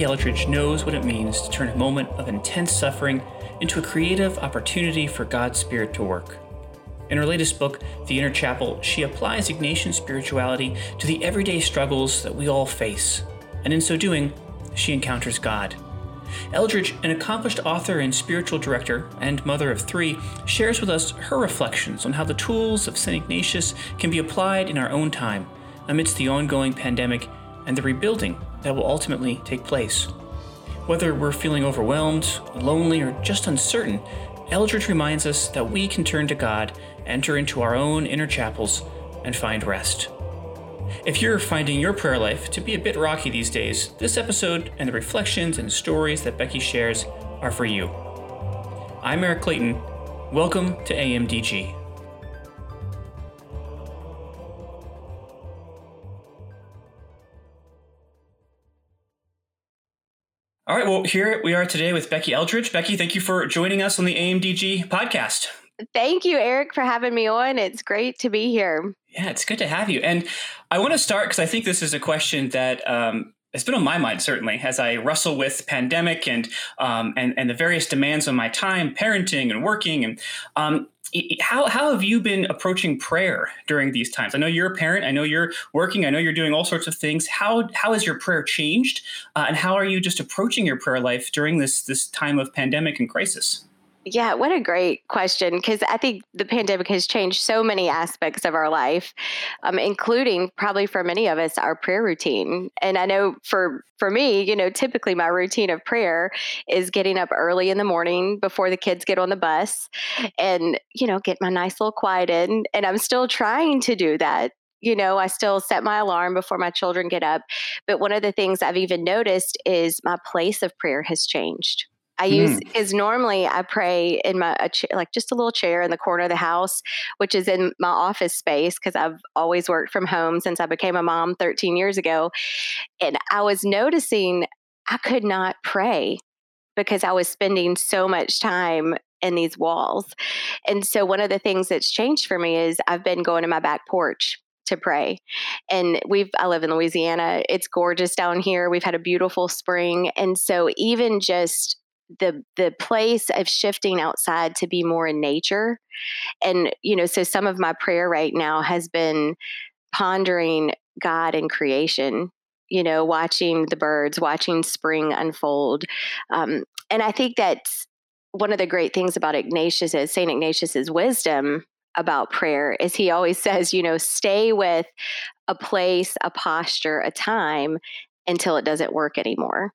Becky Eldredge knows what it means to turn a moment of intense suffering into a creative opportunity for God's Spirit to work. In her latest book, The Inner Chapel, she applies Ignatian spirituality to the everyday struggles that we all face, and in so doing, she encounters God. Eldredge, an accomplished author and spiritual director and mother of three, shares with us her reflections on how the tools of St. Ignatius can be applied in our own time amidst the ongoing pandemic and the rebuilding that will ultimately take place. Whether we're feeling overwhelmed, lonely, or just uncertain, Eldredge reminds us that we can turn to God, enter into our own inner chapels, and find rest. If you're finding your prayer life to be a bit rocky these days, this episode and the reflections and stories that Becky shares are for you. I'm Eric Clayton. Welcome to AMDG. All right, well, here we are today with Becky Eldredge. Becky, thank you for joining us on the AMDG podcast. Thank you, Eric, for having me on. It's great to be here. Yeah, it's good to have you. And I want to start because I think this is a question that um, has been on my mind certainly as I wrestle with pandemic and um, and and the various demands on my time, parenting and working. And um, how how have you been approaching prayer during these times? I know you're a parent. I know you're working. I know you're doing all sorts of things. How how has your prayer changed, uh, and how are you just approaching your prayer life during this this time of pandemic and crisis? Yeah, what a great question. Because I think the pandemic has changed so many aspects of our life, um, including probably for many of us, our prayer routine. And I know for for me, you know, typically my routine of prayer is getting up early in the morning before the kids get on the bus and, you know, get my nice little quiet in. And I'm still trying to do that you know, I still set my alarm before my children get up. But one of the things I've even noticed is my place of prayer has changed. I use is hmm. normally I pray in my cha- like just a little chair in the corner of the house, which is in my office space because I've always worked from home since I became a mom 13 years ago, and I was noticing I could not pray because I was spending so much time in these walls. And so one of the things that's changed for me is I've been going to my back porch to pray. And we've I live in Louisiana. It's gorgeous down here. We've had a beautiful spring. And so even just the the place of shifting outside to be more in nature. And you know so some of my prayer right now has been pondering god and creation you know watching the birds watching spring unfold. Um, and i think that's one of the great things about ignatius is saint ignatius's wisdom about prayer is he always says you know stay with a place a posture a time until it doesn't work anymore.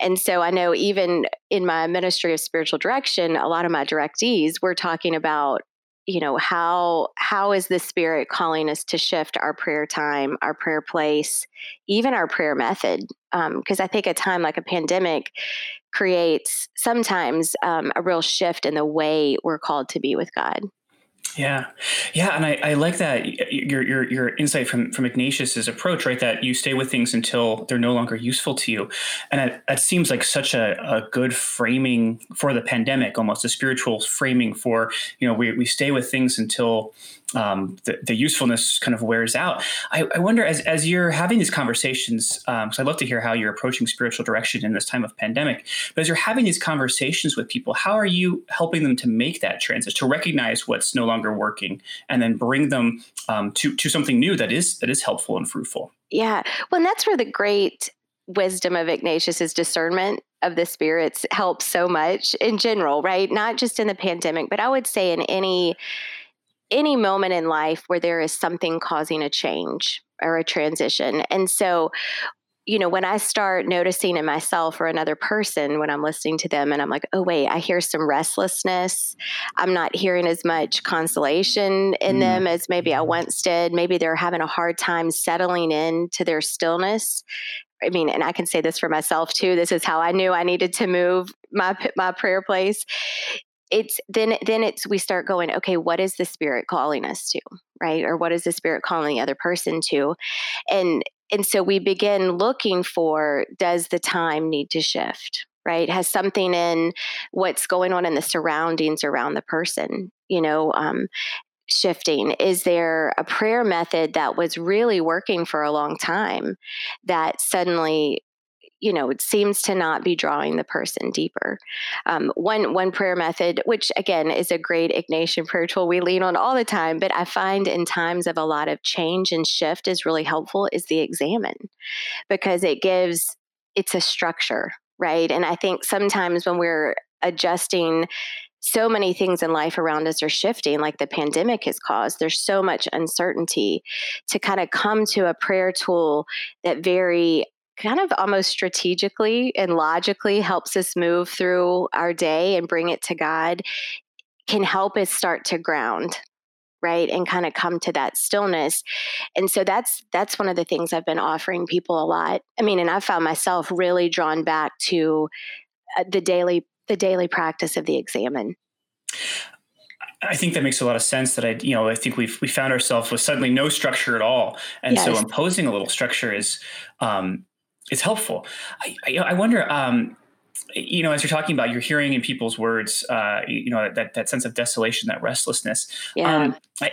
And so I know even in my ministry of spiritual direction, a lot of my directees we're talking about you know how how is the spirit calling us to shift our prayer time our prayer place even our prayer method because um, i think a time like a pandemic creates sometimes um, a real shift in the way we're called to be with god yeah, yeah, and I, I like that your your your insight from from Ignatius's approach, right? That you stay with things until they're no longer useful to you, and that, that seems like such a, a good framing for the pandemic, almost a spiritual framing for you know we we stay with things until um, the, the, usefulness kind of wears out. I, I, wonder as, as you're having these conversations, because um, I'd love to hear how you're approaching spiritual direction in this time of pandemic, but as you're having these conversations with people, how are you helping them to make that transition, to recognize what's no longer working and then bring them um, to, to something new that is, that is helpful and fruitful? Yeah. Well, and that's where the great wisdom of Ignatius's discernment of the spirits helps so much in general, right? Not just in the pandemic, but I would say in any any moment in life where there is something causing a change or a transition. And so, you know, when I start noticing in myself or another person when I'm listening to them and I'm like, oh, wait, I hear some restlessness. I'm not hearing as much consolation in mm. them as maybe I once did. Maybe they're having a hard time settling into their stillness. I mean, and I can say this for myself too. This is how I knew I needed to move my my prayer place it's then then it's we start going okay what is the spirit calling us to? Right? Or what is the spirit calling the other person to? And and so we begin looking for does the time need to shift? Right? Has something in what's going on in the surroundings around the person you know um, shifting? Is there a prayer method that was really working for a long time that suddenly you know it seems to not be drawing the person deeper um, one one prayer method which again is a great ignatian prayer tool we lean on all the time but i find in times of a lot of change and shift is really helpful is the examen because it gives it's a structure right and i think sometimes when we're adjusting so many things in life around us are shifting, like the pandemic has caused. There's so much uncertainty to kind of come to a prayer tool that very kind of almost strategically and logically helps us move through our day and bring it to God can help us start to ground right and kind of come to that stillness and so that's that's one of the things i've been offering people a lot i mean and i found myself really drawn back to uh, the daily the daily practice of the examen I think that makes a lot of sense. That I, you know, I think we've we found ourselves with suddenly no structure at all, and yes. so imposing a little structure is um, is helpful. I, I, I wonder, um, you know, as you're talking about, you're hearing in people's words, uh, you know, that, that sense of desolation, that restlessness. Yeah. Um, I,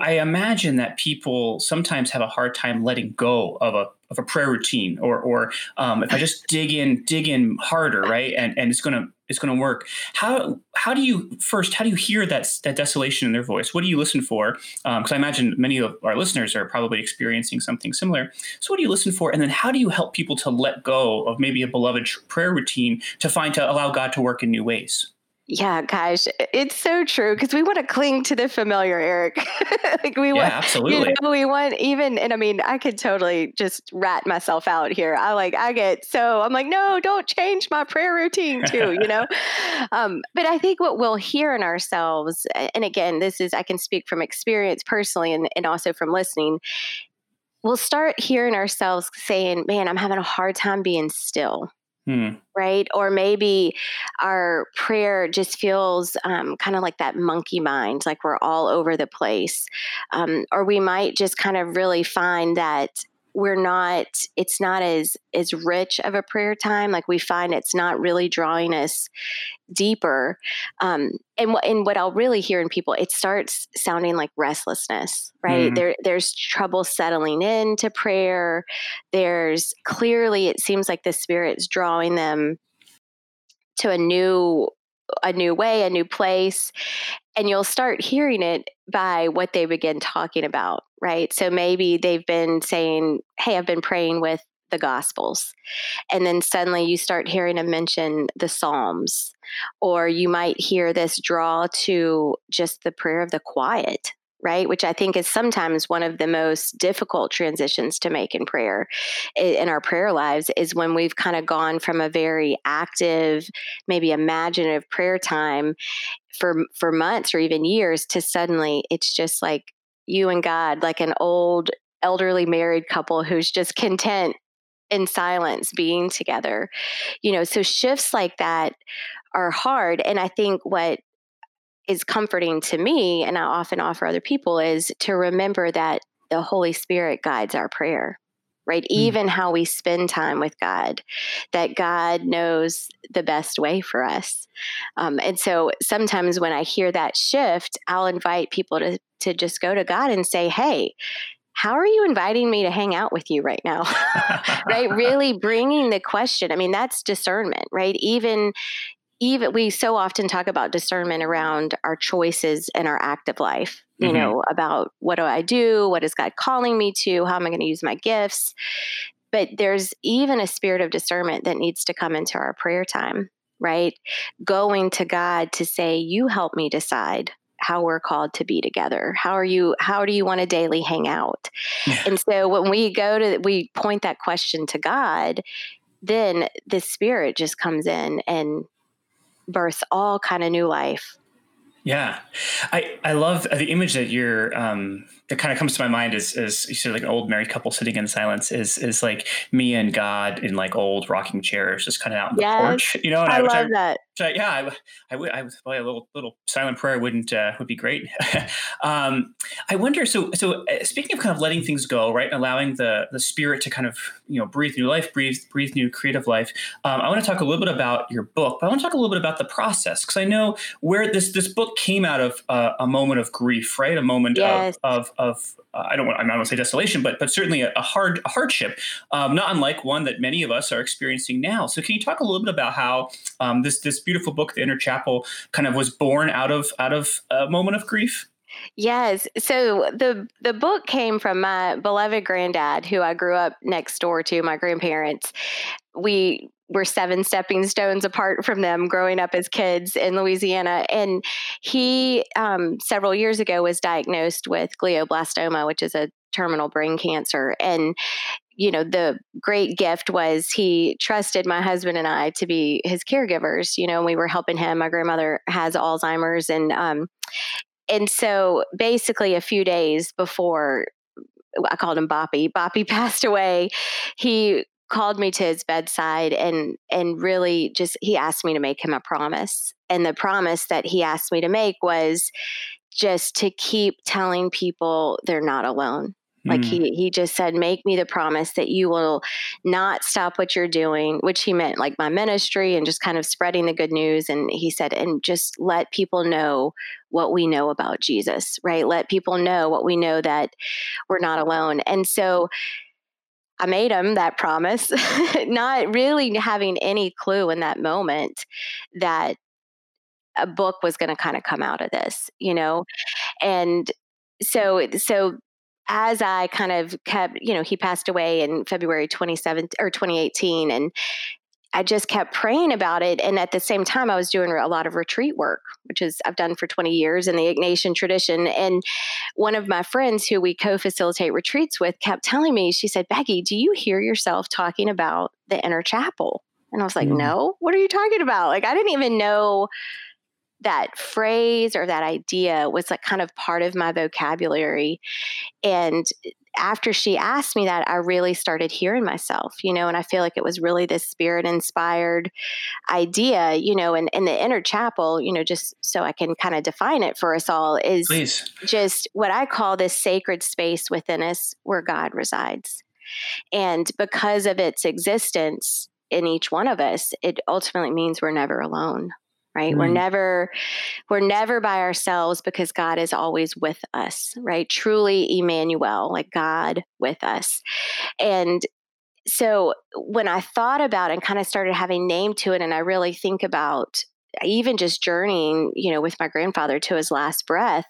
I, imagine that people sometimes have a hard time letting go of a of a prayer routine, or or um, if I just dig in, dig in harder, right, and and it's gonna it's gonna work. How how do you first? How do you hear that that desolation in their voice? What do you listen for? Because um, I imagine many of our listeners are probably experiencing something similar. So what do you listen for? And then how do you help people to let go of maybe a beloved prayer routine to find to allow God to work in new ways? Yeah, gosh, it's so true because we want to cling to the familiar, Eric. like we yeah, want, absolutely. You know, we want even, and I mean, I could totally just rat myself out here. I like, I get so I'm like, no, don't change my prayer routine too, you know. um, but I think what we'll hear in ourselves, and again, this is I can speak from experience personally, and and also from listening. We'll start hearing ourselves saying, "Man, I'm having a hard time being still." Hmm. Right. Or maybe our prayer just feels um, kind of like that monkey mind, like we're all over the place. Um, or we might just kind of really find that we're not it's not as as rich of a prayer time. Like we find it's not really drawing us deeper. Um and what and what i'll really hear in people it starts sounding like restlessness right? Mm. there there's trouble settling into prayer. There's clearly it seems like the spirit's drawing them to a new a new way, a new place. And you'll start hearing it by what they begin talking about, right? So maybe they've been saying, Hey, I've been praying with the Gospels. And then suddenly you start hearing them mention the Psalms, or you might hear this draw to just the prayer of the quiet, right? Which I think is sometimes one of the most difficult transitions to make in prayer, in our prayer lives, is when we've kind of gone from a very active, maybe imaginative prayer time for for months or even years to suddenly it's just like you and God, like an old elderly married couple who's just content in silence being together. You know, so shifts like that are hard. And I think what is comforting to me, and I often offer other people, is to remember that the Holy Spirit guides our prayer, right? Mm. Even how we spend time with God, that God knows the best way for us. Um, and so sometimes when I hear that shift, I'll invite people to, to just go to God and say, hey, how are you inviting me to hang out with you right now? right? Really bringing the question. I mean, that's discernment, right? Even even we so often talk about discernment around our choices in our active life you mm-hmm. know about what do i do? What is god calling me to? How am i going to use my gifts? But there's even a spirit of discernment that needs to come into our prayer time right? Going to god to say you help me decide how we're called to be together. How are you how do you want to daily hang out? Yeah. and so when we go to we point that question to god then the spirit just comes in and birth all kind of new life. Yeah, I I love the image that you're um, that kind of comes to my mind is is you said like an old married couple sitting in silence is is like me and God in like old rocking chairs just kind of out in yes, the porch, you know. And I, I love I, that. So yeah, I, I would, I would, a little little silent prayer wouldn't uh, would be great. um, I wonder. So so uh, speaking of kind of letting things go, right, and allowing the the spirit to kind of you know breathe new life, breathe breathe new creative life. Um, I want to talk a little bit about your book, but I want to talk a little bit about the process because I know where this this book came out of uh, a moment of grief, right, a moment yes. of of, of uh, I don't want I don't want to say desolation, but but certainly a, a hard a hardship, um, not unlike one that many of us are experiencing now. So can you talk a little bit about how um, this this beautiful book, The Inner Chapel, kind of was born out of out of a moment of grief? Yes. So the the book came from my beloved granddad, who I grew up next door to, my grandparents. We were seven stepping stones apart from them growing up as kids in Louisiana. And he, um, several years ago, was diagnosed with glioblastoma, which is a terminal brain cancer. And you know the great gift was he trusted my husband and i to be his caregivers you know we were helping him my grandmother has alzheimer's and um and so basically a few days before I called him Boppy. Boppy passed away. He called me to his bedside and and really just he asked me to make him a promise. And the promise that he asked me to make was just to keep telling people they're not alone. Like mm. he he just said, make me the promise that you will not stop what you're doing, which he meant like my ministry and just kind of spreading the good news. And he said, and just let people know what we know about Jesus, right? Let people know what we know that we're not alone. And so I made him that promise, not really having any clue in that moment that a book was going to kind of come out of this, you know? And so so as I kind of kept, you know, he passed away in February 27th or 2018 and I just kept praying about it. And at the same time, I was doing a lot of retreat work, which is I've done for 20 years in the Ignatian tradition. And one of my friends who we co facilitate retreats with kept telling me, she said, Becky, do you hear yourself talking about the inner chapel? And I was like, mm. no, what are you talking about? Like, I didn't even know that phrase or that idea was like kind of part of my vocabulary. And after she asked me that, I really started hearing myself, you know, and I feel like it was really this spirit inspired idea, you know, and, and the inner chapel, you know, just so I can kind of define it for us all is Please. just what I call this sacred space within us where God resides. And because of its existence in each one of us, it ultimately means we're never alone right? We're mm-hmm. never we're never by ourselves because god is always with us right? Truly emmanuel like god with us. And so when i thought about and kind of started having name to it and i really think about even just journeying you know with my grandfather to his last breath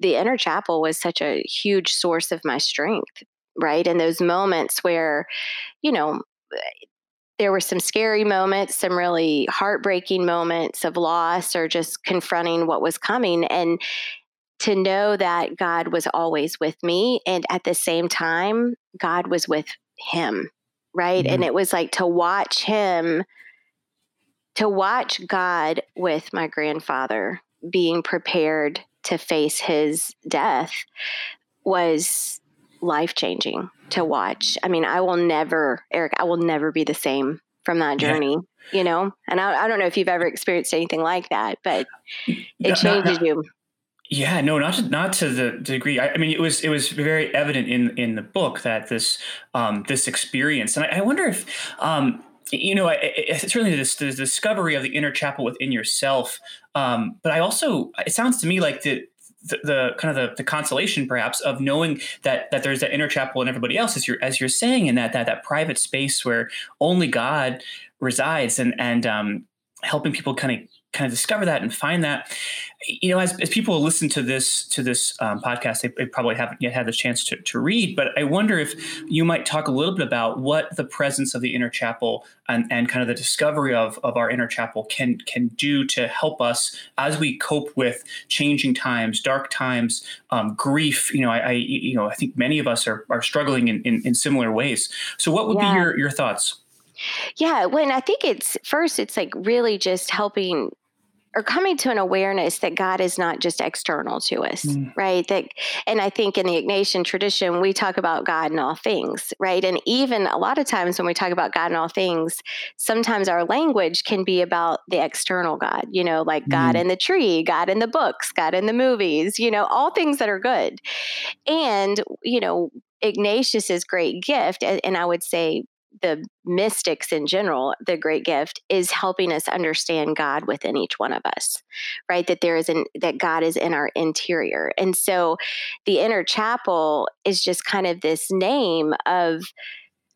the inner chapel was such a huge source of my strength right? In those moments where you know there were some scary moments, some really heartbreaking moments of loss or just confronting what was coming. And to know that God was always with me. And at the same time, God was with him. Right. Mm-hmm. And it was like to watch him, to watch God with my grandfather being prepared to face his death was life changing to watch. I mean, I will never, Eric, I will never be the same from that journey, yeah. you know? And I, I, don't know if you've ever experienced anything like that, but it changes you. Yeah, no, not to, not to the degree. I, I, mean, it was it was very evident in in the book that this um, this experience, and I, I wonder if um, you know, it's certainly this, the discovery of the inner chapel within yourself. Um, but I also, it sounds to me like the the, the, kind of the, the, consolation perhaps of knowing that that there's that inner chapel and everybody else as you're as you're saying in that that that private space where only God resides and and um, helping people kind of kind of discover that and find that. You know as, as people listen to this to this um, podcast they, they, probably haven't yet had the chance to, to read but i wonder if you might talk a little bit about what the presence of the inner chapel and, and kind of the discovery of, of our inner chapel can can do to help us as we cope with changing times dark times um, grief. You know I, I, you know i think many of us are, are struggling in, in, in similar ways. So what would yeah. be your, your thoughts? Yeah, when I think it's first, it's like really just helping or coming to an awareness that God is not just external to us, mm. right? That, and I think in the Ignatian tradition, we talk about God in all things, right? And even a lot of times when we talk about God in all things, sometimes our language can be about the external God, you know, like mm. God in the tree, God in the books, God in the movies, you know, all things that are good. And, you know, Ignatius's great gift, and I would say the mystics in general, the great gift is helping us understand God within each one of us, right? That there is an that God is in our interior. And so the inner chapel is just kind of this name of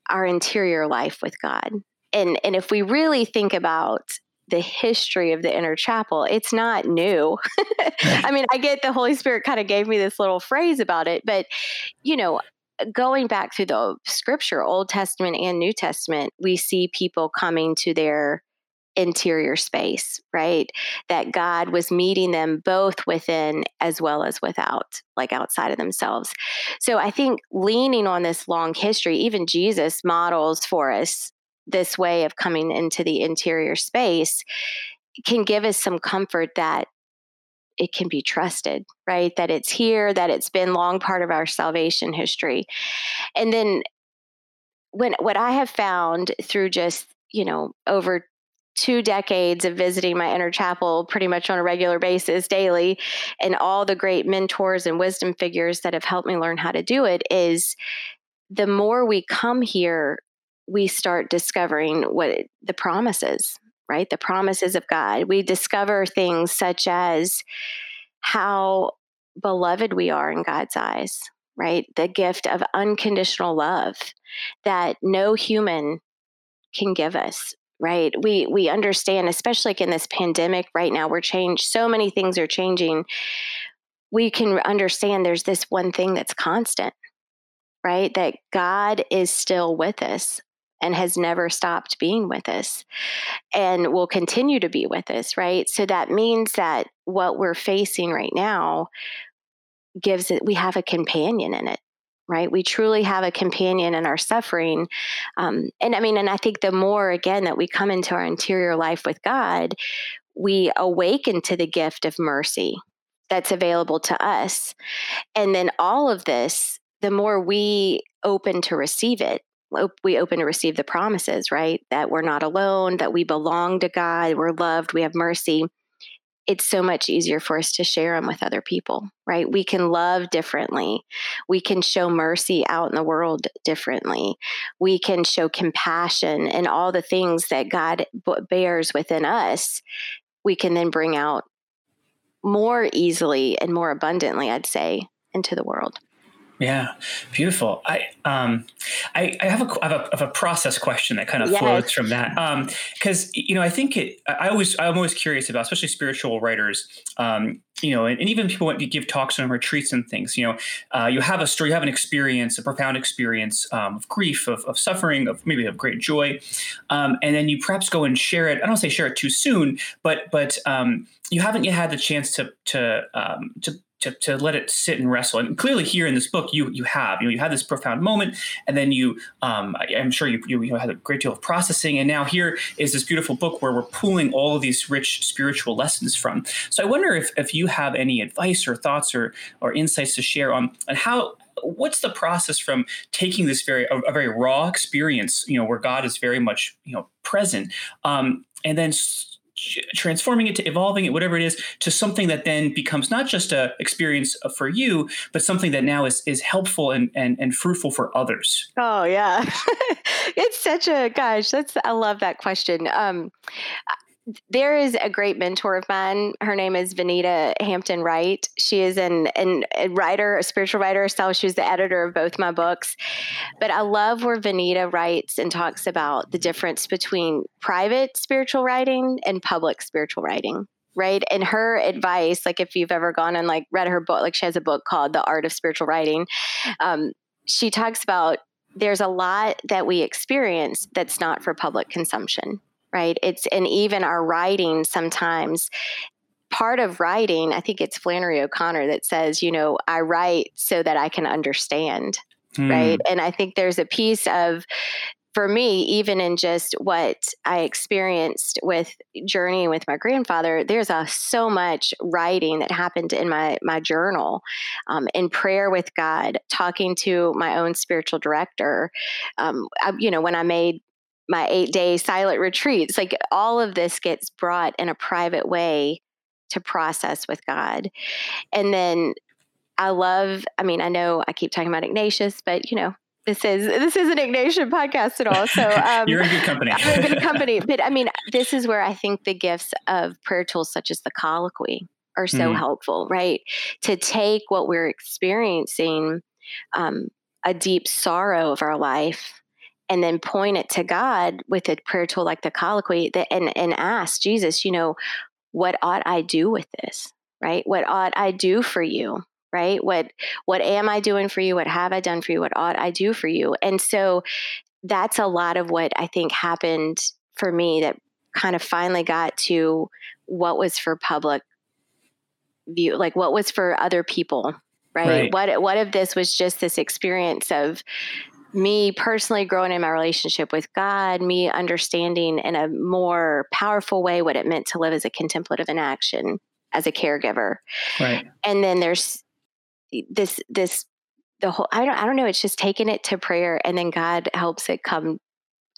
our interior life with God. And and if we really think about the history of the inner chapel, it's not new. I mean, I get the Holy Spirit kind of gave me this little phrase about it, but you know, going back through the scripture, Old Testament and New Testament, we see people coming to their interior space, right? That God was meeting them both within as well as without, like outside of themselves. So I think leaning on this long history, even Jesus models for us this way of coming into the interior space, can give us some comfort that it can be trusted, right? That it's here, that it's been long part of our salvation history. And then when what I have found through just, you know, over two decades of visiting my inner chapel pretty much on a regular basis daily and all the great mentors and wisdom figures that have helped me learn how to do it is the more we come here we start discovering what the promises right? The promises of God. We discover things such as how beloved we are in God's eyes, right? The gift of unconditional love that no human can give us right we we understand especially like in this pandemic right now we're changed so many things are changing we can understand there's this one thing that's constant right that god is still with us and has never stopped being with us and will continue to be with us, right? So that means that what we're facing right now gives it, we have a companion in it. Right, we truly have a companion in our suffering, um, and I mean, and I think the more again that we come into our interior life with God, we awaken to the gift of mercy that's available to us, and then all of this, the more we open to receive it, we open to receive the promises, right? That we're not alone, that we belong to God, we're loved, we have mercy. It's so much easier for us to share them with other people, right? We can love differently. We can show mercy out in the world differently. We can show compassion and all the things that God bears within us. We can then bring out more easily and more abundantly, I'd say, into the world. Yeah, beautiful. I um, I, I, have a, I, have a, have a process question that kind of yes. flows from that. Because um, you know, I think it. I always I'm always curious about, especially spiritual writers. Um, you know, and, and even people to give talks on retreats and things. You know, uh, you have a story, you have an experience, a profound experience um, of grief, of, of, suffering, of maybe of great joy, um, and then you perhaps go and share it. I don't say share it too soon, but but um, you haven't yet had the chance to to um, to to, to let it sit and wrestle. And clearly, here in this book, you you have you know you had this profound moment, and then you um, I, am sure you, you, you had a great deal of processing, and now here is this beautiful book where we're pulling all of these rich spiritual lessons from. So I wonder if if you have any advice or thoughts or or insights to share on on how what's the process from taking this very a, a, very raw experience you know where god is very much you know present um, and then transforming it to evolving it whatever it is to something that then becomes not just a experience for you but something that now is is helpful and and, and fruitful for others. Oh yeah. It's such a gosh that's i love that question. Um there is a great mentor of mine. Her name is Vinita Hampton Wright. She is an, an, a writer, a spiritual writer herself. She was the editor of both my books. But I love where Vinita writes and talks about the difference between private spiritual writing and public spiritual writing. Right. And her advice, like if you've ever gone and like read her book, like she has a book called The Art of Spiritual Writing. Um, she talks about there's a lot that we experience that's not for public consumption right? It's and even our writing sometimes part of writing, I think it's Flannery O'Connor that says, you know, I write so that I can understand. Hmm. Right. And I think there's a piece of for me, even in just what I experienced with journeying with my grandfather, there's a, so much writing that happened in my my journal, um, in prayer with God, talking to my own spiritual director. Um, I, you know, when I made my eight day silent retreats, like all of this gets brought in a private way to process with God, and then I love. I mean, I know I keep talking about Ignatius, but you know, this is this is an Ignatian podcast at all. So um, you're in good company. I'm in good company. But I mean, this is where I think the gifts of prayer tools such as the colloquy are so mm. helpful, right? To take what we're experiencing, um, a deep sorrow of our life, and then point it to God with a prayer tool like the colloquy, that, and and ask Jesus, you know, what ought I do with this? Right? What ought I do for you? right what what am i doing for you what have i done for you what ought i do for you and so that's a lot of what i think happened for me that kind of finally got to what was for public view like what was for other people right, right. what what if this was just this experience of me personally growing in my relationship with God, me understanding in a more powerful way what it meant to live as a contemplative in action as a caregiver. Right. And then there's this this the whole I don't I don't know it's just taking it to prayer and then God helps it come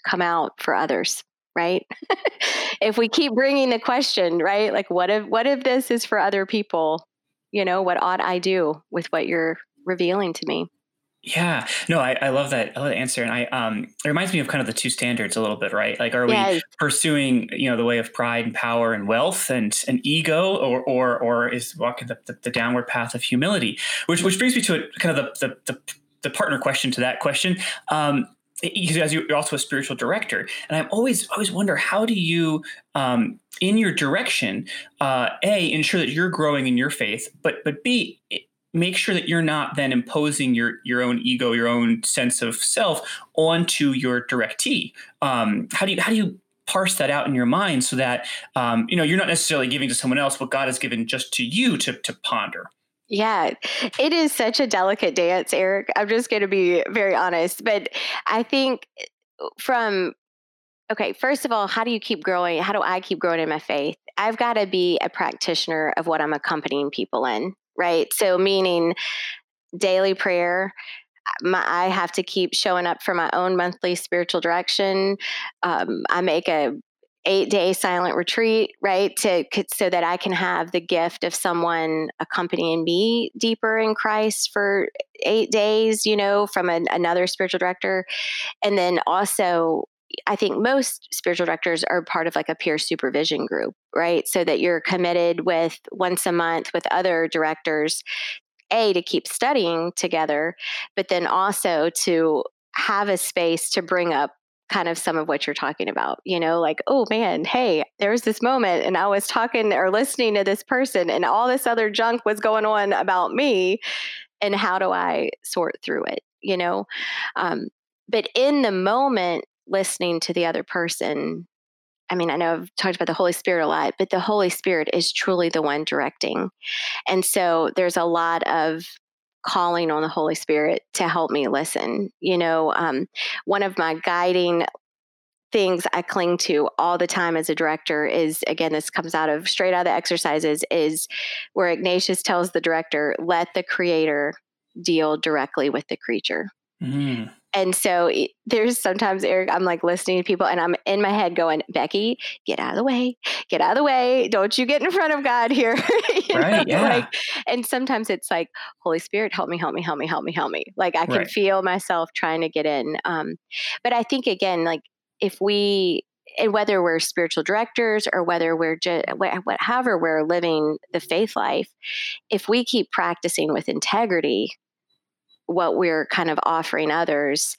come out for others right if we keep bringing the question right like what if what if this is for other people you know what ought I do with what you're revealing to me yeah, no, I, I love that. I love that answer, and I um, it reminds me of kind of the two standards a little bit, right? Like, are yes. we pursuing you know the way of pride and power and wealth and an ego, or or or is walking the, the, the, downward path of humility? Which which brings me to a, kind of the, the the, the partner question to that question. Um, because you're also a spiritual director, and I'm always always wonder how do you um, in your direction, uh, a ensure that you're growing in your faith, but but b make sure that you're not then imposing your your own ego, your own sense of self onto your directee. Um, how do you how do you parse that out in your mind so that um, you know you're not necessarily giving to someone else what God has given just to you to to ponder. Yeah, it is such a delicate dance, Eric. I'm just going to be very honest, but I think uh, from okay, first of all, how do you keep growing? How do I keep growing in my faith? I've got to be a practitioner of what I'm accompanying people in right? So, meaning daily prayer. My, I have to keep showing up for my own monthly spiritual direction. Um, I make a eight day silent retreat, right? To so that I can have the gift of someone accompanying me deeper in Christ for eight days, you know, from an, another spiritual director, and then also I think most spiritual directors are part of like a peer supervision group, right? So that you're committed with once a month with other directors, A, to keep studying together, but then also to have a space to bring up kind of some of what you're talking about, you know, like, oh man, hey, there was this moment and I was talking or listening to this person and all this other junk was going on about me. And how do I sort through it, you know? Um, but in the moment, listening to the other person. I mean, I know I've talked about the Holy Spirit a lot, but the Holy Spirit is truly the one directing. And so there's a lot of calling on the Holy Spirit to help me listen. You know, um, one of my guiding things I cling to all the time as a director is again, this comes out of straight out of the exercises, is where Ignatius tells the director, let the creator deal directly with the creature. Mm. And so there's sometimes, Eric, I'm like listening to people and I'm in my head going, Becky, get out of the way, get out of the way. Don't you get in front of God here. right. Know? Yeah. Like, and sometimes it's like, Holy Spirit, help me, help me, help me, help me, help me. Like I can right. feel myself trying to get in. Um, but I think again, like if we, and whether we're spiritual directors or whether we're just however we're living the faith life, if we keep practicing with integrity, what we're kind of offering others,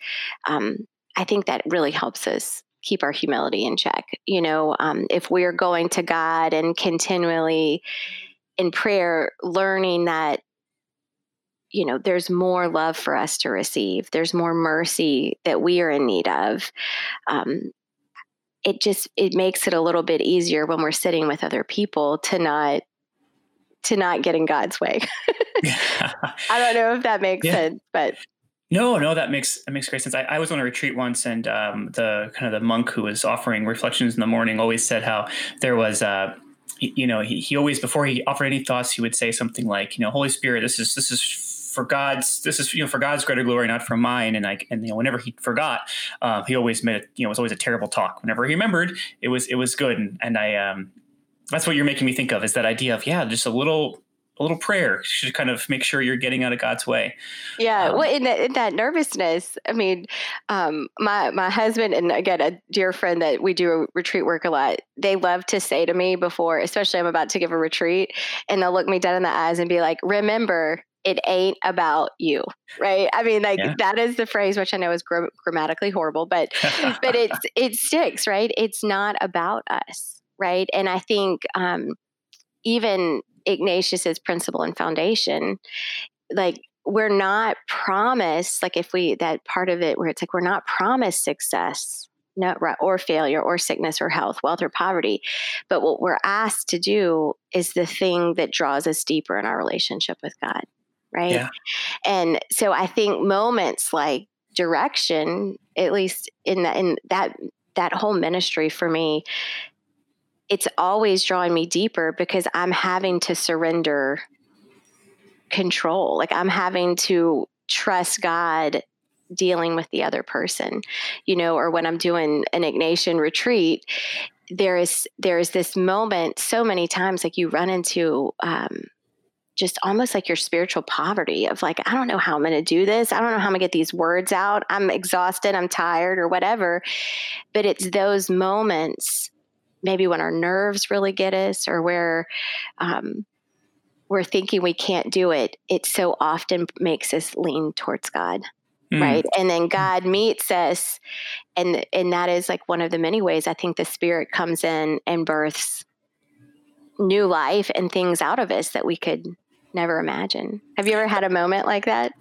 um, I think that really helps us keep our humility in check. You know, um, if we're going to God and continually in prayer, learning that, you know, there's more love for us to receive, there's more mercy that we are in need of. Um, it just it makes it a little bit easier when we're sitting with other people to not to not get in God's way. I don't know if that makes yeah. sense, but No, no, that makes that makes great sense. I, I was on a retreat once, and um, the kind of the monk who was offering reflections in the morning always said how there was. Uh, you know, he, he always before he offered any thoughts, he would say something like, you know, Holy Spirit, this is this is for God's this is you know for God's greater glory, not for mine. And like and you know whenever he forgot, uh, he always made it. You know, it was always a terrible talk. Whenever he remembered, it was it was good. And, and I um, that's what you're making me think of is that idea of yeah, just a little a little prayer should kind of make sure you're getting out of God's way. Yeah, um, well, in that, in that nervousness, I mean, um, my my husband and again a dear friend that we do retreat work a lot. They love to say to me before, especially I'm about to give a retreat, and they'll look me dead in the eyes and be like, "Remember, it ain't about you right i mean like yeah. that is the phrase which i know is gr- grammatically horrible but but it's it sticks right it's not about us right and i think um even ignatius's principle and foundation like we're not promised like if we that part of it where it's like we're not promised success no, or failure or sickness or health, wealth or poverty. But what we're asked to do is the thing that draws us deeper in our relationship with God right? Yeah. And so I think moments like direction, at least in that in that that whole ministry for me, it's always drawing me deeper because I'm having to surrender control. Like I'm having to trust God dealing with the other person, you know, or when I'm doing an Ignatian retreat, there is there is this moment so many times like you run into um, just almost like your spiritual poverty of like, I don't know how I'm going to do this. I don't know how I'm going to get these words out. I'm exhausted. I'm tired or whatever. But it's those moments, maybe when our nerves really get us or where um, we're thinking we can't do it, it so often makes us lean towards God. Mm. Right. And then God meets us. And, and that is like one of the many ways I think the Spirit comes in and births new life and things out of us that we could never imagine. Have you ever had a moment like that?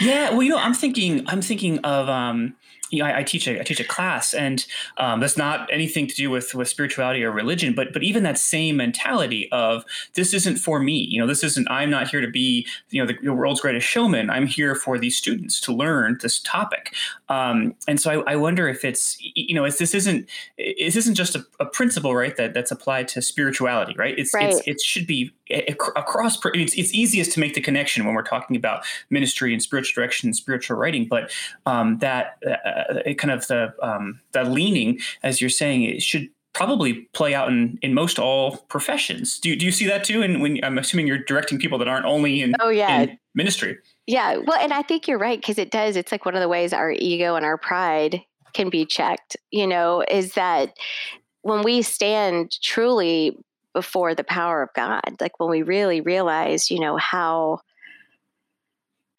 Yeah, well, you know, I'm thinking, I'm thinking of, um, you know, I, I teach a I teach a class, and um, that's not anything to do with with spirituality or religion, but but even that same mentality of this isn't for me. You know, this isn't. I'm not here to be you know the, the world's greatest showman. I'm here for these students to learn this topic. Um, and so I, I, wonder if it's you know, it's, this isn't this isn't just a, a, principle, right? That that's applied to spirituality, right? It's, right. it's it should be across. It's, it's easiest to make the connection when we're talking about ministry and spiritual direction and spiritual writing, but um, that uh, kind of the um, the leaning, as you're saying, it should probably play out in, in most all professions. Do you, do you see that too? And when I'm assuming you're directing people that aren't only in, oh, yeah. In ministry. Yeah. Well, and I think you're right because it does. It's like one of the ways our ego and our pride can be checked, you know, is that when we stand truly before the power of God, like when we really realize, you know, how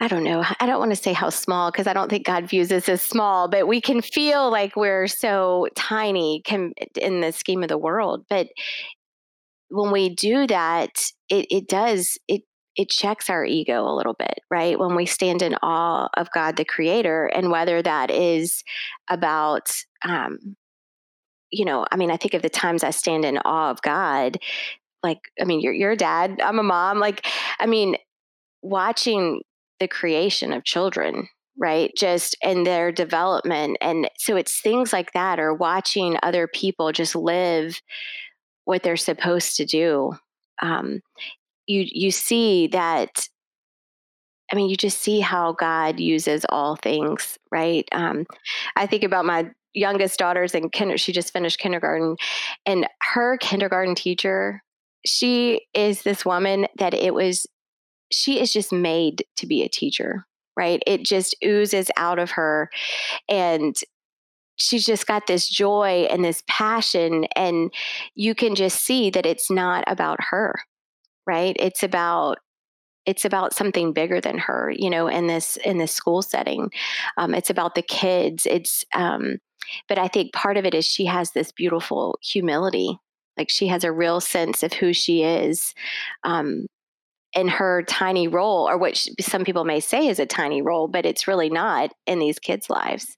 I don't know. I don't want to say how small because I don't think God views us as small, but we can feel like we're so tiny in the scheme of the world. But when we do that, it, it does, it, it checks our ego a little bit, right? When we stand in awe of God the Creator, and whether that is about, um, you know, I mean, I think of the times I stand in awe of God, like, I mean, you're, you're a dad, I'm a mom. Like, I mean, watching the creation of children right? Just in their development. And so it's things like that or watching other people just live what they're supposed to do. Um, you you see that i mean you just see how god uses all things right? Um, i think about my youngest daughters in kinder she just finished kindergarten and her kindergarten teacher she is this woman that it was she is just made to be a teacher, right? It just oozes out of her. And she's just got this joy and this passion. And you can just see that it's not about her, right? It's about it's about something bigger than her you know in this in this school setting um, it's about the kids it's um, but i think part of it is she has this beautiful humility like she has a real sense of who she is um, in her tiny role, or what some people may say is a tiny role, but it's really not in these kids' lives.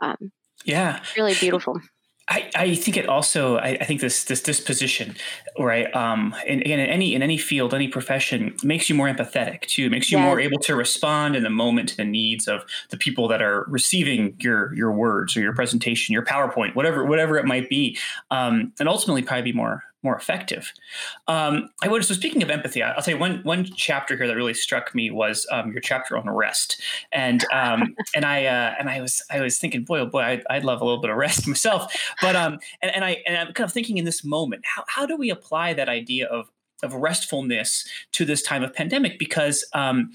Um, yeah, really beautiful. I, I think it also I, I think this this disposition right um in, in any in any field any profession makes you more empathetic too makes you yes. more able to respond in the moment to the needs of the people that are receiving your your words or your presentation your PowerPoint whatever whatever it might be um, and ultimately probably be more more effective. Um, I would. So speaking of empathy, I'll tell you one one chapter here that really struck me was um, your chapter on rest, and um, and I uh, and I was I was thinking, boy, oh boy, I'd, I'd love a little bit of rest myself. But um, and, and I and I'm kind of thinking in this moment, how how do we apply that idea of of restfulness to this time of pandemic because um,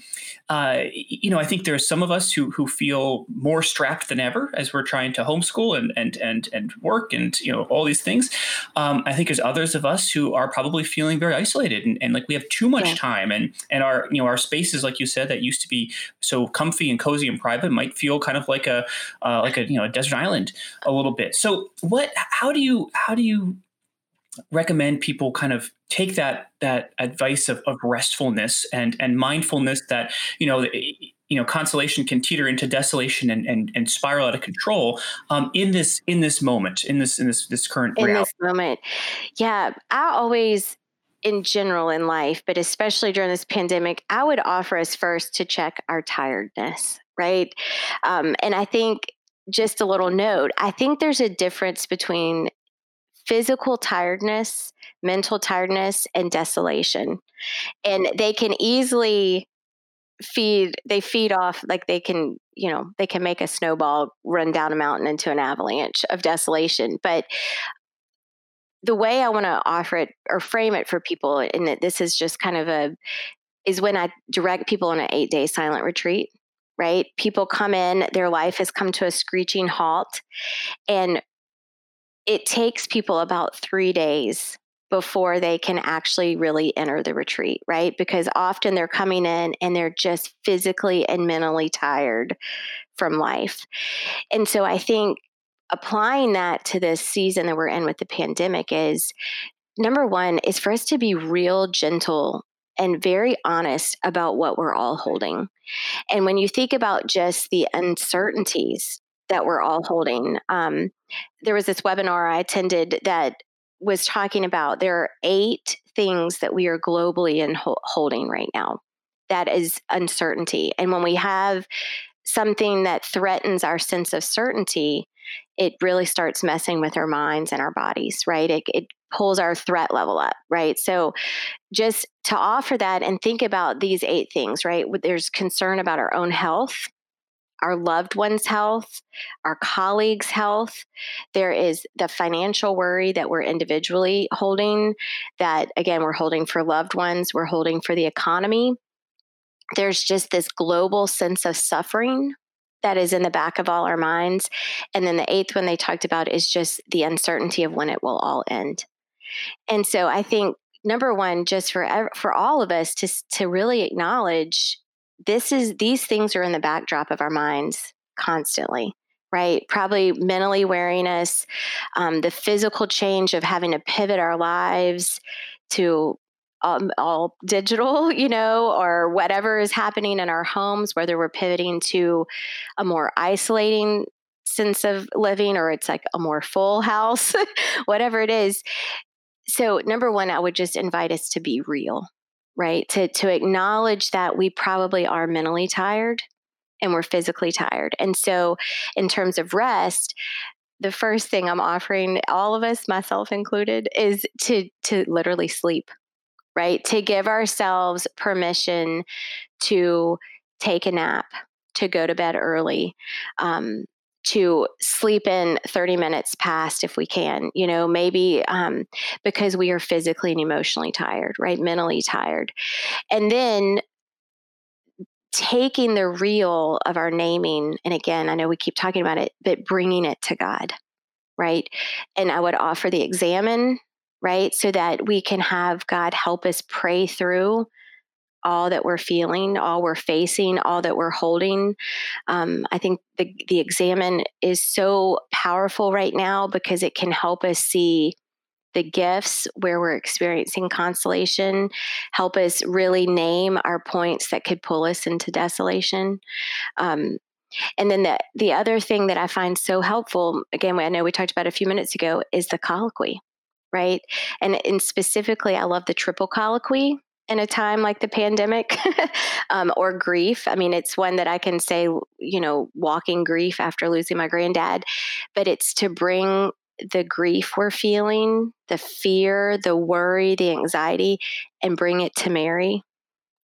uh, you know I think there are some of us who who feel more strapped than ever as we're trying to homeschool and and and and work and you know all these things. Um, I think there's others of us who are probably feeling very isolated and, and like we have too much yeah. time and and our you know our spaces like you said that used to be so comfy and cozy and private might feel kind of like a uh, like a you know a desert island a little bit. So what how do you how do you recommend people kind of take that that advice of, of restfulness and and mindfulness that you know you know consolation can teeter into desolation and and, and spiral out of control um, in this in this moment in this in this this current in reality. this moment yeah i always in general in life but especially during this pandemic i would offer us first to check our tiredness right um, and i think just a little note i think there's a difference between physical tiredness, mental tiredness, and desolation. And they can easily feed they feed off like they can you know they can make a snowball run down a mountain into an avalanche of desolation but the way i want to offer it or frame it for people and that this is just kind of a is when i direct people on an eight day silent retreat right people come in their life has come to a screeching halt and it takes people about three days before they can actually really enter the retreat, right? Because often they're coming in and they're just physically and mentally tired from life. And so I think applying that to this season that we're in with the pandemic is number one is for us to be real gentle and very honest about what we're all holding. And when you think about just the uncertainties that we're all holding. Um, there was this webinar I attended that was talking about there are eight things that we are globally in ho- holding right now. That is uncertainty. And when we have something that threatens our sense of certainty, it really starts messing with our minds and our bodies, right? It, it pulls our threat level up, right? So just to offer that and think about these eight things, right? There's concern about our own health our loved ones' health, our colleagues' health. There is the financial worry that we're individually holding, that again, we're holding for loved ones, we're holding for the economy. There's just this global sense of suffering that is in the back of all our minds. And then the eighth one they talked about is just the uncertainty of when it will all end. And so I think number one, just for for all of us to to really acknowledge this is these things are in the backdrop of our minds constantly right? Probably mentally wearing us um, the physical change of having to pivot our lives to um, all digital you know or whatever is happening in our homes whether we're pivoting to a more isolating sense of living or it's like a more full house whatever it is. So number one i would just invite us to be real right? To to acknowledge that we probably are mentally tired and we're physically tired. And so in terms of rest, the first thing I'm offering all of us, myself included, is to to literally sleep, right? To give ourselves permission to take a nap, to go to bed early, um, to sleep in 30 minutes past if we can you know maybe um, because we are physically and emotionally tired right mentally tired. And then taking the real of our naming and again i know we keep talking about it but bringing it to god right? And i would offer the examen right so that we can have god help us pray through all that we're feeling, all we're facing, all that we're holding. Um, I think the, the examen is so powerful right now because it can help us see the gifts where we're experiencing consolation, help us really name our points that could pull us into desolation. Um, and then the the other thing that I find so helpful, again, I know we talked about a few minutes ago, is the colloquy, right? And and specifically, I love the triple colloquy in a time like the pandemic um, or grief. I mean, it's one that I can say, you know, walking grief after losing my granddad, but it's to bring the grief we're feeling, the fear, the worry, the anxiety, and bring it to Mary.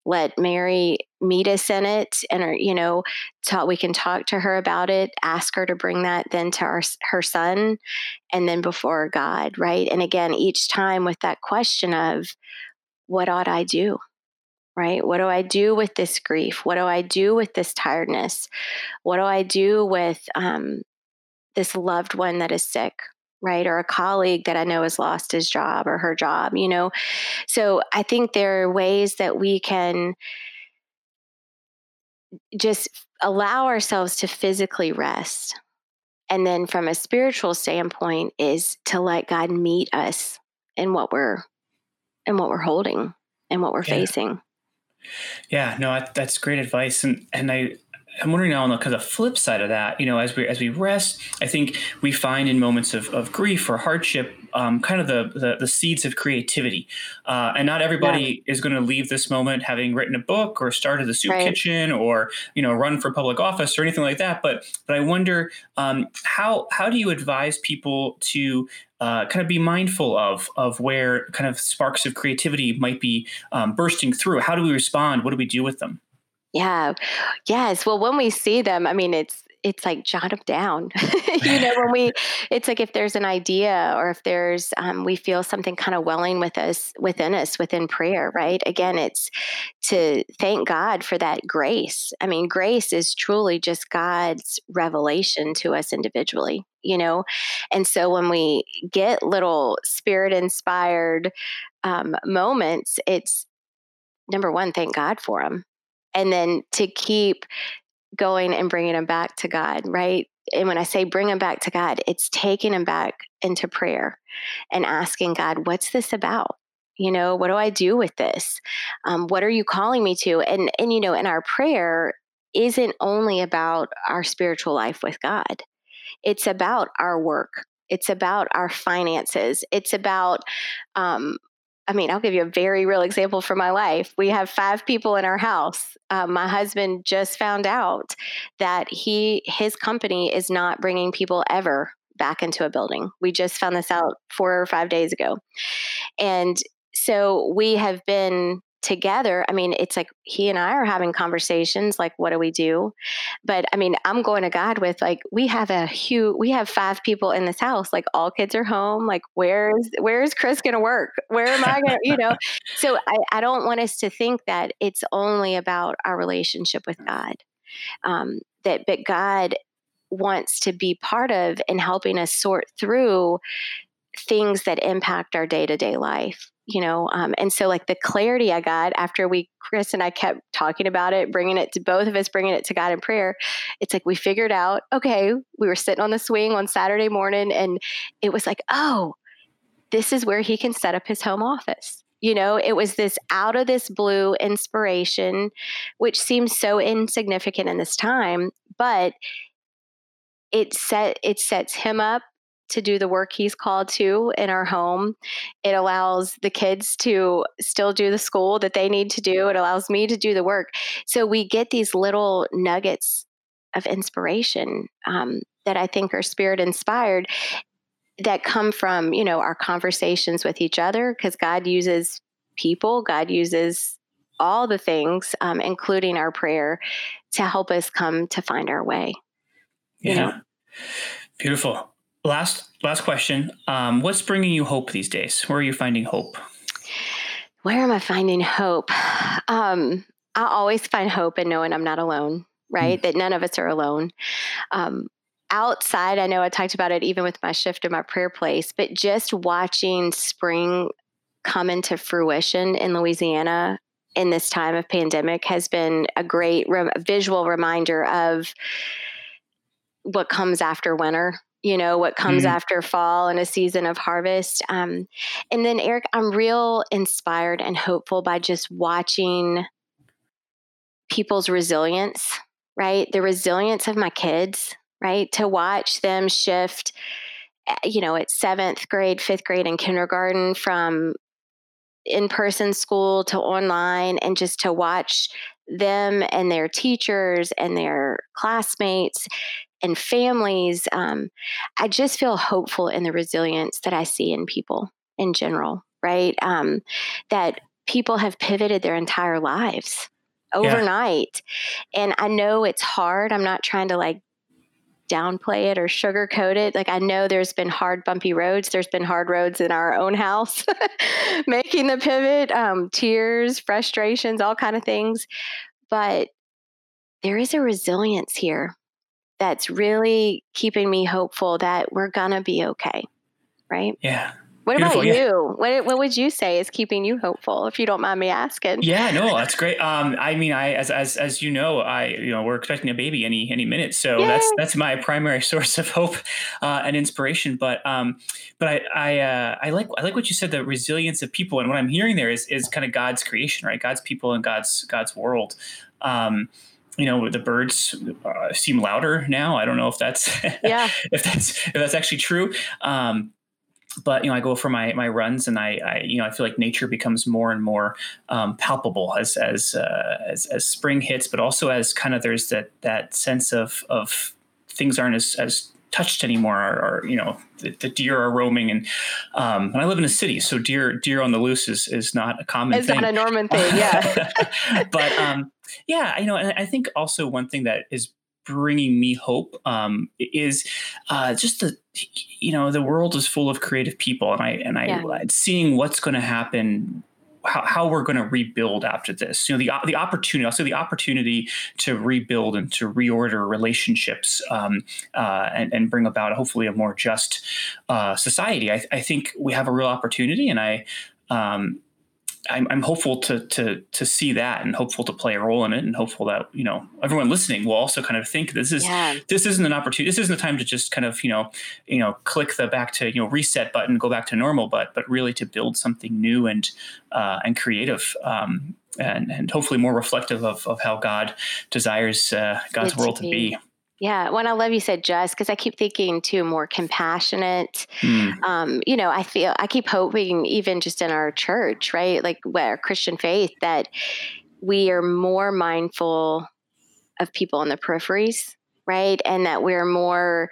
Let Mary meet us in it, and you know, talk, we can talk to her about it. Ask her to bring that then to our, her son, and then before God, right? And again, each time with that question of, what ought I do? Right? What do I do with this grief? What do I do with this tiredness? What do I do with um, this loved one that is sick? Right? Or a colleague that I know has lost his job or her job, you know? So I think there are ways that we can just allow ourselves to physically rest. And then from a spiritual standpoint, is to let God meet us in what we're and what we're holding and what we're yeah. facing. Yeah, no, that's great advice, and and I I'm wondering now on the kind of flip side of that, you know, as we as we rest, I think we find in moments of, of grief or hardship, um, kind of the, the, the seeds of creativity. Uh, and not everybody yeah. is going to leave this moment having written a book or started the soup right. kitchen or you know run for public office or anything like that. But but I wonder um, how how do you advise people to uh, kind of be mindful of of where kind of sparks of creativity might be um, bursting through. How do we respond? What do we do with them? Yeah. Yes. Well, when we see them, I mean, it's it's like jot them down. you know, when we, it's like if there's an idea or if there's, um, we feel something kind of welling with us, within us, within prayer, right? Again, it's to thank God for that grace. I mean, grace is truly just God's revelation to us individually, you know? And so when we get little spirit inspired um, moments, it's number one, thank God for them and then to keep going and bringing them back to God, right? And when I say bring them back to God, it's taking them back into prayer and asking God, what's this about? You know, what do I do with this? Um, what are you calling me to? And and you know, in our prayer isn't only about our spiritual life with God. It's about our work. It's about our finances. It's about um, I mean, I'll give you a very real example from my life. We have five people in our house. Um, my husband just found out that he his company is not bringing people ever back into a building. We just found this out four or five days ago, and so we have been together, I mean, it's like he and I are having conversations like, what do we do? But I mean, I'm going to God with like, we have a huge, we have five people in this house, like all kids are home. Like, where's, where's Chris going to work? Where am I going to, you know? So I, I don't want us to think that it's only about our relationship with God. Um, that, but God wants to be part of in helping us sort through things that impact our day to day life you know um, and so like the clarity i got after we chris and i kept talking about it bringing it to both of us bringing it to god in prayer it's like we figured out okay we were sitting on the swing on saturday morning and it was like oh this is where he can set up his home office. You know it was this out of this blue inspiration which seems so insignificant in this time but it set it sets him up to do the work he's called to in our home. It allows the kids to still do the school that they need to do. It allows me to do the work. So we get these little nuggets of inspiration um, that I think are spirit inspired that come from, you know, our conversations with each other because God uses people, God uses all the things, um, including our prayer, to help us come to find our way. Yeah. You know? Beautiful. Last last question. Um, what's bringing you hope these days? Where are you finding hope? Where am I finding hope? Um, I always find hope in knowing I'm not alone. Right, mm. that none of us are alone. Um, outside, I know I talked about it even with my shift in my prayer place, but just watching spring come into fruition in Louisiana in this time of pandemic has been a great re- visual reminder of what comes after winter you know what comes mm-hmm. after fall and a season of harvest um, and then eric i'm real inspired and hopeful by just watching people's resilience right? The resilience of my kids, right? To watch them shift, eh, you know, at seventh grade, fifth grade, and kindergarten from in person school to online, and just to watch them and their teachers and their classmates and families. Um, I just feel hopeful in the resilience that I see in people in general, right? Um, that people have pivoted their entire lives overnight. Yeah. And I know it's hard. I'm not trying to like downplay it or sugarcoat it. Like I know there's been hard, bumpy roads. There's been hard roads in our own house, making the pivot, um, tears, frustrations, all kind of things. But there is a resilience here that's really keeping me hopeful that we're gonna be okay. Right? Yeah. What Beautiful, about you? What what would you say is keeping you hopeful, if you don't mind me asking? Yeah, no, that's great. Um, I mean, I as as as you know, I you know we're expecting a baby any any minute, so Yay. that's that's my primary source of hope uh, and inspiration. But um, but I I uh, I like I like what you said, the resilience of people, and what I'm hearing there is is kind of God's creation, right? God's people and God's God's world. Um, you know the birds uh, seem louder now. I don't know if that's yeah if that's if that's actually true. Um, but you know, I go for my my runs, and I, I you know I feel like nature becomes more and more um, palpable as as, uh, as as spring hits, but also as kind of there's that that sense of of things aren't as as touched anymore or, or you know the, the, deer are roaming and um, and I live in a city so deer deer on the loose is is not a common it's thing. not a Norman thing yeah but um, yeah you know and I think also one thing that is bringing me hope um, is uh, just the you know the world is full of creative people and I and I yeah. seeing what's going to happen how, how we're going to rebuild after this. You know, the the opportunity, also the opportunity to rebuild and to reorder relationships um, uh, and, and bring about hopefully a more just uh, society. I, I, think we have a real opportunity, and I um, I'm, I'm, hopeful to to to see that and hopeful to play a role in it and hopeful that you know everyone listening will also kind of think this is yeah. this isn't an opportunity this isn't a time to just kind of you know you know click the back to you know reset button go back to normal but but really to build something new and uh, and creative um, and and hopefully more reflective of, of how God desires uh, God's it's world to be. Yeah, when I love you said just because I keep thinking too more compassionate. Mm. Um, you know, I feel I keep hoping even just in our church, right? Like our Christian faith, that we are more mindful of people in the peripheries, right? And that we're more,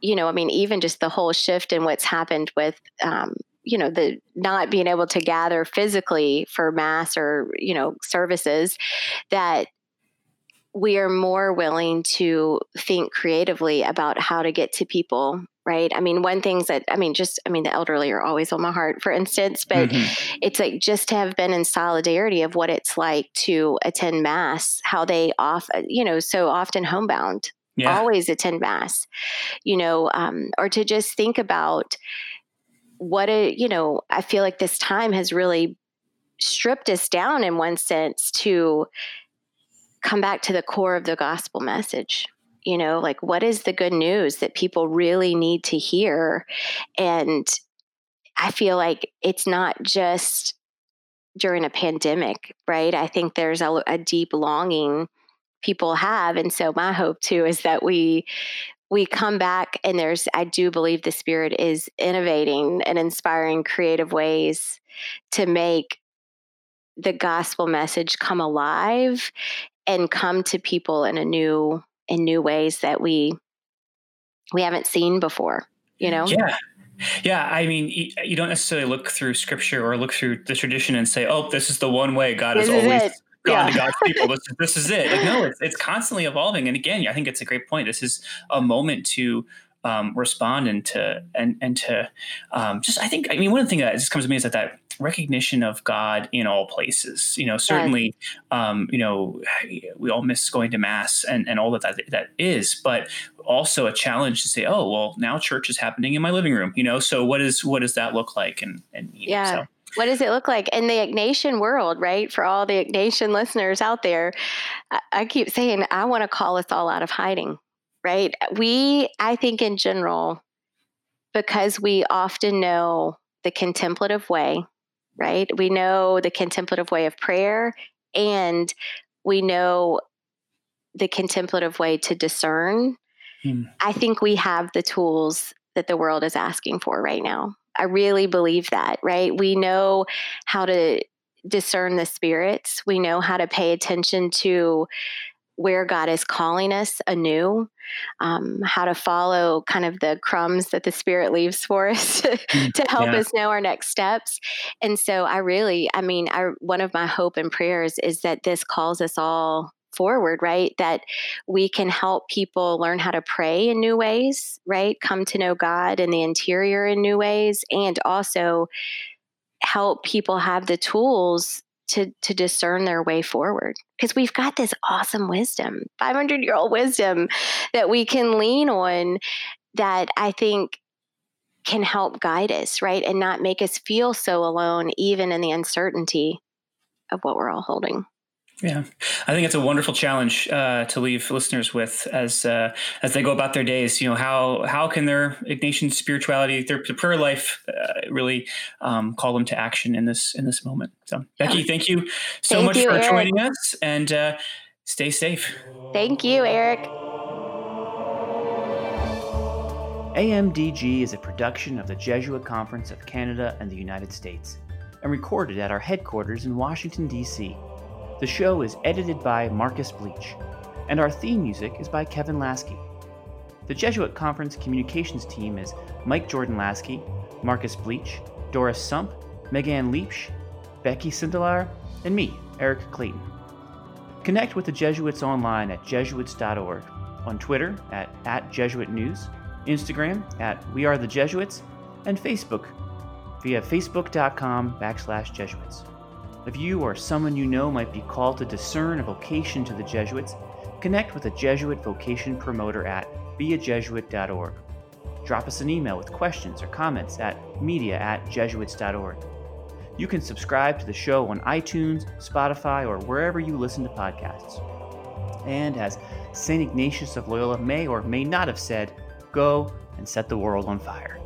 you know, I mean, even just the whole shift in what's happened with um, you know the not being able to gather physically for mass or you know services that we are more willing to think creatively about how to get to people right i mean one things that i mean just i mean the elderly are always on my heart for instance but mm-hmm. it's like just to have been in solidarity of what it's like to attend mass how they off you know so often homebound yeah. always attend mass you know um, or to just think about what a you know i feel like this time has really stripped us down in one sense to come back to the core of the gospel message. You know like what is the good news that people really need to hear? And i feel like it's not just during a pandemic right? I think there's a, a deep longing people have. And so my hope too is that we we come back and there's i do believe the spirit is innovating and inspiring creative ways to make the gospel message come alive and come to people in a new in new ways that we we haven't seen before you know? Yeah. Yeah i mean you don't necessarily look through scripture or look through the tradition and say oh this is the one way god this has always it. gone yeah. to god's people. This is, this is it. Like no it's, it's constantly evolving. And again i think it's a great point. This is a moment to um, respond and to and and to um, just I think I mean one of the things that just comes to me is that that recognition of God in all places. You know, certainly, um, you know, we all miss going to mass and, and all that, that that is, but also a challenge to say, oh, well, now church is happening in my living room. You know, so what is what does that look like? And and yeah. Know, so. What does it look like in the Ignatian world, right? For all the Ignatian listeners out there, I, I keep saying I want to call us all out of hiding, right? We, I think in general, because we often know the contemplative way, right? We know the contemplative way of prayer and we know the contemplative way to discern, hmm. I think we have the tools that the world is asking for right now. I really believe that, right? We know how to discern the spirits, we know how to pay attention to where God is calling us anew, um, how to follow kind of the crumbs that the Spirit leaves for us to, mm, to help yeah. us know our next steps. And so I really, I mean, I, one of my hope and prayers is that this calls us all forward, right? That we can help people learn how to pray in new ways, right? Come to know God in the interior in new ways, and also help people have the tools to to discern their way forward because we've got this awesome wisdom 500 year old wisdom that we can lean on that i think can help guide us right and not make us feel so alone even in the uncertainty of what we're all holding yeah, I think it's a wonderful challenge uh, to leave listeners with as uh, as they go about their days. You know how how can their Ignatian spirituality, their, their prayer life, uh, really um, call them to action in this in this moment. So, Becky, thank you so thank much you, for Eric. joining us, and uh, stay safe. Thank you, Eric. AMDG is a production of the Jesuit Conference of Canada and the United States, and recorded at our headquarters in Washington D.C. The show is edited by Marcus Bleech, and our theme music is by Kevin Laskey. The Jesuit Conference communications team is Mike Jordan Laskey, Marcus Bleech, Doris Sump, Megan Leach, Becky Sindelar, and me, Eric Clayton. Connect with the Jesuits online at jesuits.org, on Twitter at, at Jesuit News, Instagram at We Are the Jesuits, and Facebook via facebook.com backslash Jesuits. If you or someone you know might be called to discern a vocation to the Jesuits, connect with a Jesuit vocation promoter at beajesuit.org. Drop us an email with questions or comments at media at jesuits.org. You can subscribe to the show on iTunes, Spotify, or wherever you listen to podcasts. And as St. Ignatius of Loyola may or may not have said, go and set the world on fire.